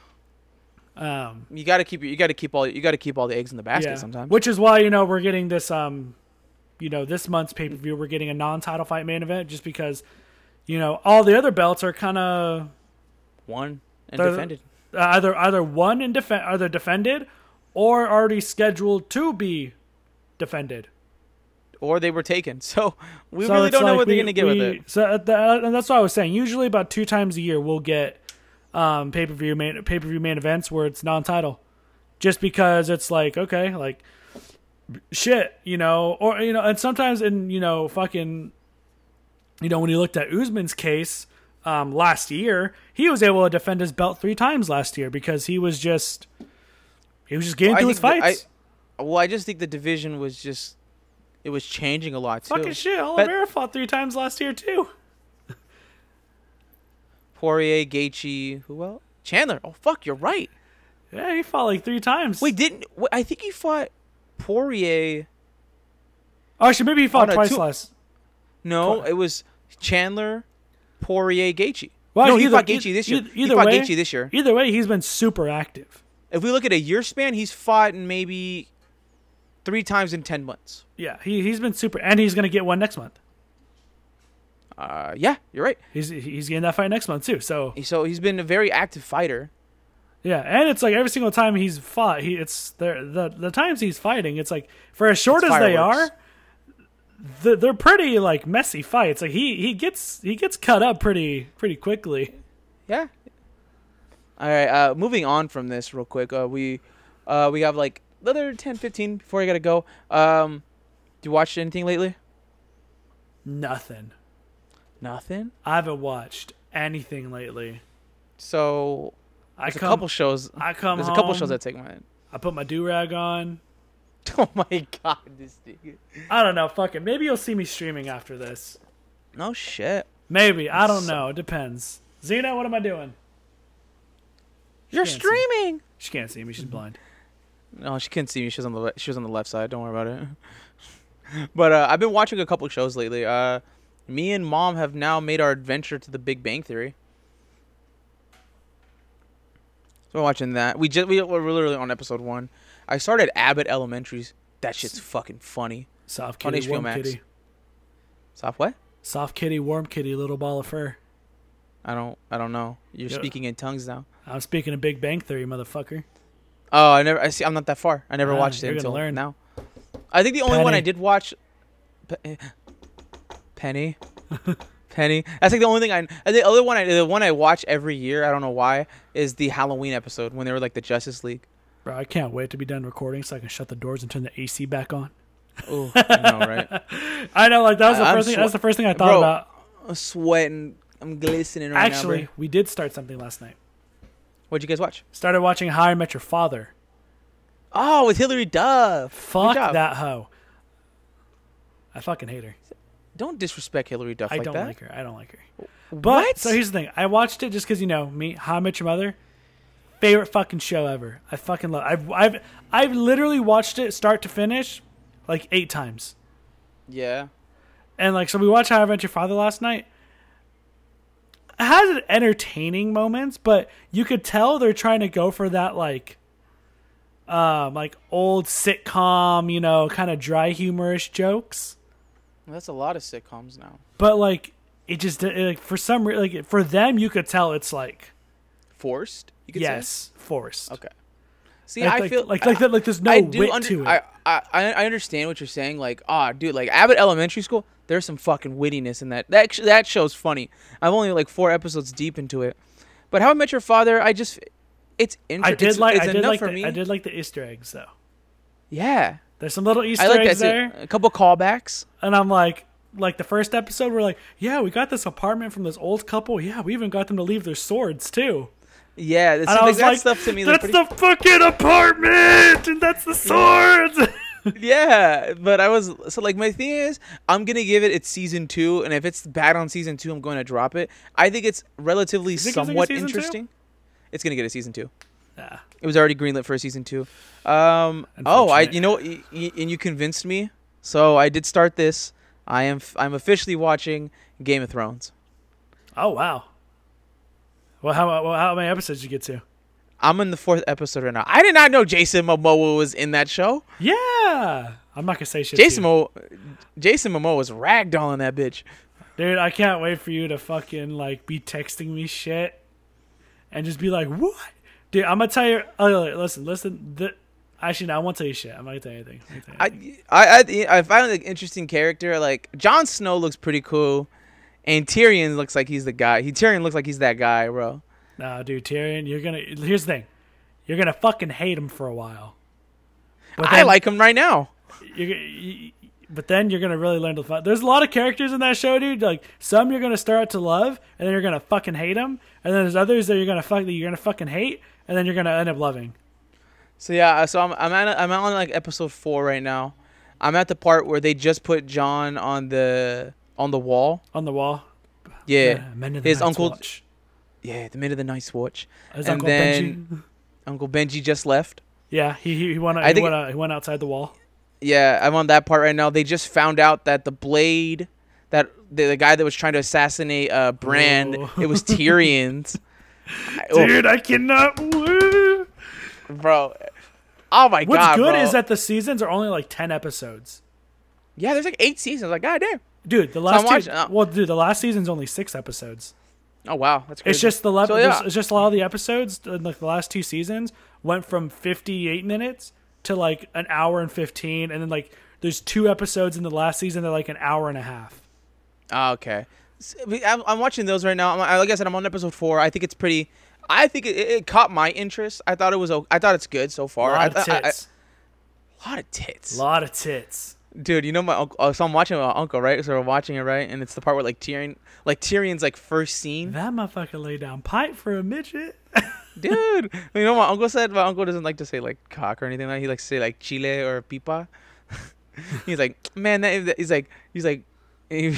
Um, you got to keep you got to keep all you got to keep all the eggs in the basket yeah. sometimes. Which is why you know we're getting this um, you know this month's pay per view we're getting a non title fight main event just because you know all the other belts are kind of One and defended. uh, either either won and defend either defended or already scheduled to be defended. Or they were taken. So we So really don't know like what they're gonna get with it. So at the, and that's what I was saying. Usually, about two times a year, we'll get um, pay per view main pay per view main events where it's non title, just because it's like okay, like shit, you know, or you know, and sometimes in you know fucking, you know, when you looked at Usman's case um, last year, he was able to defend his belt three times last year because he was just he was just getting I through his think the- fights. I, well, I just think the division was just it was changing a lot too. Fucking shit, But- fought three times last year too. Poirier, Gaethje, who else? Chandler. Oh fuck, you're right. Yeah, he fought like three times. Wait, didn't I think he fought Poirier? Oh, actually, maybe he fought twice two- last. No, it was Chandler, Poirier, Gaethje. Well, no, he fought Gaethje this year. either- he either fought way- Gaethje this year. Either way, he's been super active. If we look at a year span, he's fought in maybe three times in ten months. Yeah, he he's been super, and he's gonna get one next month. Uh, yeah, you're right. He's he's getting that fight next month too. So So he's been a very active fighter. yeah, and it's like every single time he's fought, he it's the the the times he's fighting. It's like for as short It's as they are, th- they're pretty like messy fights. Like he he gets he gets cut up pretty pretty quickly. Yeah. All right. Uh, moving on from this, real quick. Uh, we, uh, we have like another 10, 15 before I gotta go. Um, do you watch anything lately? Nothing. Nothing. I haven't watched anything lately. So I there's a couple shows. I come There's a couple shows that take my. I put my do rag on. Oh my god, this thing. I don't know. Fuck it. Maybe you'll see me streaming after this. No shit. Maybe. I don't know. It depends. Zena, what am I doing? You're streaming. She can't see me. She's blind. No, she couldn't see me. She was on the le- she was on the left side. Don't worry about it. but uh, I've been watching a couple shows lately. Uh, me and mom have now made our adventure to the Big Bang Theory. So we're watching that. We just we, we're literally on episode one. I started Abbott Elementaries. That shit's fucking funny. Soft kitty, HBO warm Max. kitty. Soft what? Soft kitty, warm kitty, little ball of fur. I don't I don't know. You're speaking in tongues now. I'm speaking of Big Bang Theory, motherfucker. Oh, I never. I see. I'm not that far. I never Ah, watched it until learn. now. I think the only one I did watch. Pe- eh, Penny. Penny. That's like the only thing I. The other one, I, the one I watch every year. I don't know why. Is the Halloween episode when they were like the Justice League. Bro, I can't wait to be done recording so I can shut the doors and turn the AC back on. Oh, I know, right? I know, like that was the I'm first thing. swe- That's the first thing I thought Bro, about. I'm sweating. I'm glistening right Actually, now. we did start something last night. What'd you guys watch? Started watching How I Met Your Father. Oh, with Hilary Duff. Fuck that hoe. I fucking hate her. Don't disrespect Hilary Duff I like don't that. like her. I don't like her. But what? so here's the thing. I watched it just because you know me. How I Met Your Mother, favorite fucking show ever. I fucking love. I've I've I've literally watched it start to finish, like eight times. yeah. And like so, we watched How I Met Your Father last night. It has entertaining moments, but you could tell they're trying to go for that like, um, like old sitcom, you know, kind of dry humorish jokes. That's a lot of sitcoms now. But like, it just it, like for some re- like for them, you could tell it's like Forced. You could say. yes, forced. Okay. See, Like, I like, feel like like that, like there's no I do wit under, to it. I, I I I understand what you're saying. Like, ah, dude, like Abbott Elementary School. There's some fucking wittiness in that. That that show's funny. I'm only like four episodes deep into it, but How I Met Your Father, I just, it's I interesting. did like it's I did like the. I did like the Easter eggs though. Yeah, There's some little Easter I like eggs that there. A couple callbacks. And I'm like, like the first episode, we're like, yeah, we got this apartment from this old couple. Yeah, we even got them to leave their swords too. Yeah, that's, And like, that like, stuff to me. that's pretty- the fucking apartment, and that's the swords. yeah, but I was so like my thing is I'm gonna give it its season two, and if it's bad on season two, I'm going to drop it. I think it's relatively think it's somewhat two? interesting. It's gonna get a season two. yeah. It was already greenlit for a season two. Um. Oh, I. You know, y- y- and you convinced me. So I did start this. I am. F- I'm officially watching Game of Thrones. Oh wow. Well, how well, how many episodes did you get to? I'm in the fourth episode right now. I did not know Jason Momoa was in that show. Yeah, I'm not gonna say shit. Jason you. Mo. Jason Momoa was ragdolling that bitch. dude, I can't wait for you to fucking like be texting me shit, and just be like, what, dude? I'm gonna tell you. Oh, listen, listen. The, actually, no, I won't tell you shit. I'm not gonna tell you anything. I'm not gonna tell you anything. I I I, I find like interesting character. Like Jon Snow looks pretty cool, and Tyrion looks like he's the guy. He Tyrion looks like he's that guy, bro. Nah, dude, Tyrion, you're gonna. Here's the thing, you're gonna fucking hate him for a while. But I like him right now. You're, but then you're gonna really learn to. Fu- There's a lot of characters in that show, dude. Like some you're gonna start to love, and then you're gonna fucking hate them, and then there's others that you're gonna fuck that you're gonna fucking hate, and then you're gonna end up loving. So yeah, uh, so I'm I'm at I'm on like episode four right now. I'm at the part where they just put Jon on the on the wall. On the wall. Yeah, the his uncle. Watch. Yeah, the mid of the night's watch. And uncle then- Benji. Uncle Benji just left. Yeah, he he, he went. I He think- went, uh, he went outside the wall. Yeah, I'm on that part right now. They just found out that the blade, that the, the guy that was trying to assassinate uh Bran, Oh. it was Tyrion's. Oh, Dude, I cannot. wait. bro. Oh my What's god, What's good bro. is that the seasons are only like ten episodes. yeah, there's like eight seasons. Like, god damn. Dude, the last I'm two, watching- uh, well, dude, the last season's only six episodes. Oh wow, that's crazy. It's just the le- So, yeah. it's just a lot of the episodes in like the last two seasons went from 58 minutes to like an hour and 15 and then like there's two episodes in the last season. They're like an hour and a half. Ah, okay. I'm, watching those right now. I'm, like I said, I'm on episode four. I think it's pretty. I think it, it caught my interest. I thought it was. I thought it's good so far. A lot I, of I- I- tits. a lot of tits. A lot of tits. Dude, you know my uncle. Oh, uh, so I'm watching my uncle, right? So we're watching it, right? And it's the part where like Tyrion, like Tyrion's like first scene. That motherfucker lay down pipe for a midget. Dude, you know what my uncle said? My uncle doesn't like to say like cock or anything like. He likes to say like chile or pipa. he's like, man, that, he's like, he's like, I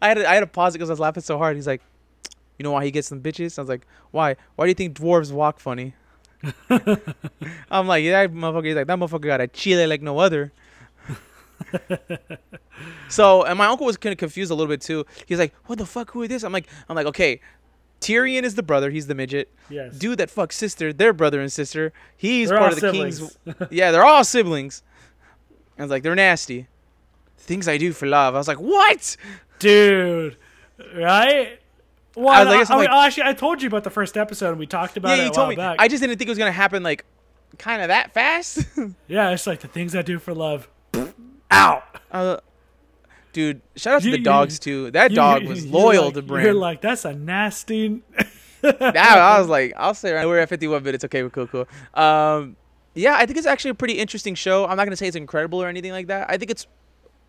had to, I had to pause it because I was laughing so hard. He's like, you know why he gets some bitches? I was like, why? Why do you think dwarves walk funny? I'm like, yeah, that motherfucker. He's like, that motherfucker got a chile like no other. so, and my uncle was kind of confused a little bit too. He's like, what the fuck? Who is this? I'm like, I'm like, okay, Tyrion is the brother. He's the midget Yes. dude that fucks sister, their brother and sister. He's They're part of the siblings. king's. yeah, they're all siblings. I was like, they're nasty. Things I do for love. I was like, what? dude. Right? Well, I I, was like, it's I, mean, like- actually, I told you about the first episode, and we talked about yeah, it you a told while me. back. I just didn't think it was gonna happen like, kind of that fast. yeah, it's like the things I do for love. Out. uh, dude, shout out to You- the dogs too. That You- dog was loyal like- to You're like, that's a nasty. That- I was like, I'll say right. We're at 51 minutes. Okay, we're cool, cool. Um, yeah, I think it's actually a pretty interesting show. I'm not gonna say it's incredible or anything like that. I think it's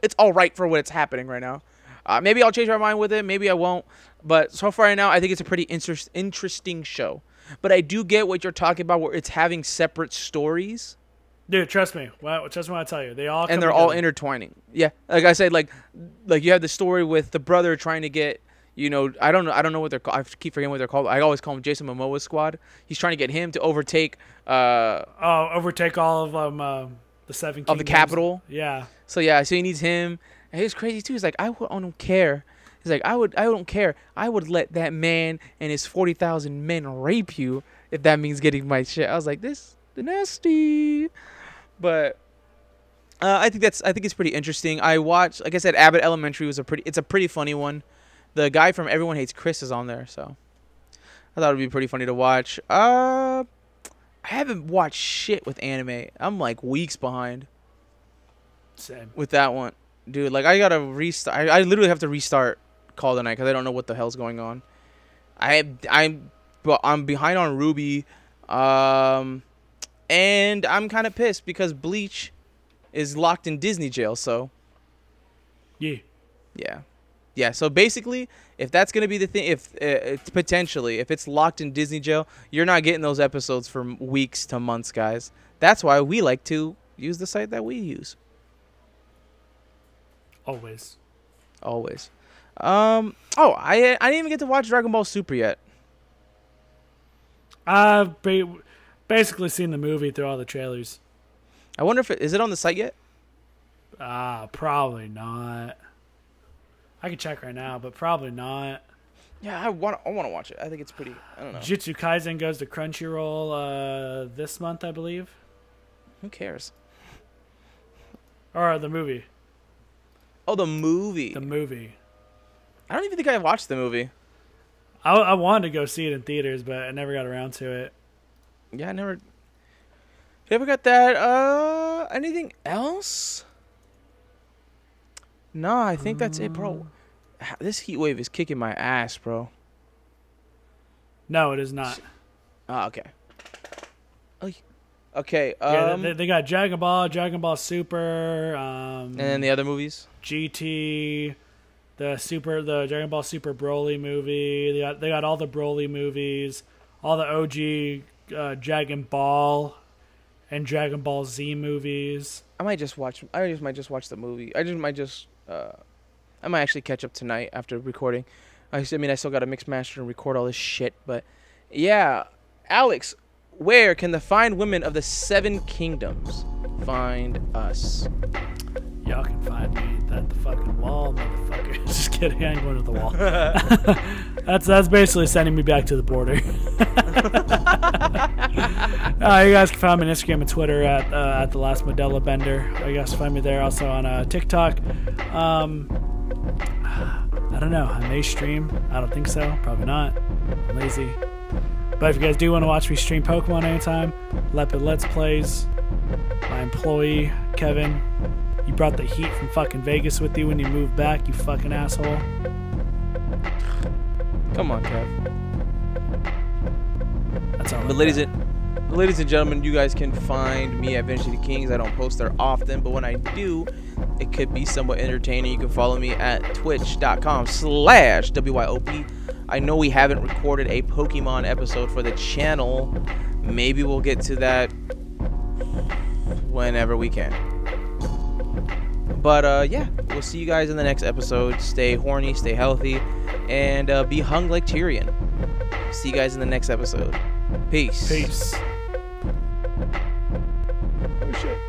it's all right for what's happening right now. Uh, maybe I'll change my mind with it. Maybe I won't. But so far right now, I think it's a pretty interest, interesting show. But I do get what you're talking about, where it's having separate stories Dude, trust me. Well, trust me when I tell you, they all and they're all intertwining. Yeah, like I said, like like you have the story with the brother trying to get. You know, I don't know. I don't know what they're called. I keep forgetting what they're called. I always call him Jason Momoa's squad. He's trying to get him to overtake uh, Oh, overtake all of um, uh, the seven of the capital. Yeah. So yeah, so he needs him. And he's crazy too. He's like, I, I don't care. He's like, I would, I don't care. I would let that man and his forty thousand men rape you if that means getting my shit. I was like, this the nasty, but uh, I think that's, I think it's pretty interesting. I watched, like I said, Abbott Elementary was a pretty, it's a pretty funny one. The guy from Everyone Hates Chris is on there, so I thought it'd be pretty funny to watch. Uh, I haven't watched shit with anime. I'm like weeks behind Same. with that one, dude. Like I gotta restart. I, I literally have to restart Call of the Night because I don't know what the hell's going on. I I'm but I'm behind on Ruby, um, and I'm kind of pissed because Bleach is locked in Disney jail. So Yeah. yeah, yeah. So basically, if that's gonna be the thing, if uh, it's potentially if it's locked in Disney jail, you're not getting those episodes for weeks to months, guys. That's why we like to use the site that we use. Always. Always. Um. Oh, I I didn't even get to watch Dragon Ball Super yet. I've ba- basically seen the movie through all the trailers. I wonder if it is it on the site yet. Ah, probably not. I can check right now, but probably not. Yeah, I want I want to watch it. I think it's pretty. I don't know. Jujutsu Kaisen goes to Crunchyroll uh, this month, I believe, Who cares? or the movie. Oh, the movie. The movie. I don't even think I watched the movie. I, I wanted to go see it in theaters, but I never got around to it. Yeah, I never. You ever got that? Uh, anything else? No, I think that's it, bro. This heat wave is kicking my ass, bro. No, it is not. Ah, okay. Okay. yeah, Um, they, they got Dragon Ball, Dragon Ball Super, um, and then the other movies. GT, the Super, the Dragon Ball Super Broly movie. They got they got all the Broly movies, all the OG uh, Dragon Ball and Dragon Ball Z movies. I might just watch. I just might just watch the movie. I just might just. Uh, I might actually catch up tonight after recording. I mean, I still got to mix, master, and record all this shit. But yeah, Alex, where can the fine women of the Seven Kingdoms find us? Y'all can find me at the fucking wall, motherfucker. Just kidding, I ain't going to the wall. that's that's basically sending me back to the border. uh, you guys can find me on Instagram and Twitter at uh, at the last Modella Bender. You guys can find me there also on uh, TikTok. Um, I don't know. I may stream. I don't think so. Probably not. I'm lazy. But if you guys do want to watch me stream Pokemon anytime, Lepid Let's Plays. My employee Kevin You brought the heat from fucking Vegas with you when you moved back, you fucking asshole. Come on, Kev. That's all. But ladies and ladies and gentlemen, you guys can find me at Vintage City Kings. I don't post there often, but when I do, it could be somewhat entertaining. You can follow me at twitch.com slash WYOP. I know we haven't recorded a Pokemon episode for the channel. Maybe we'll get to that whenever we can. But uh, yeah, we'll see you guys in the next episode. Stay horny, stay healthy, and uh, be hung like Tyrion. See you guys in the next episode. Peace. Peace. Oh shit.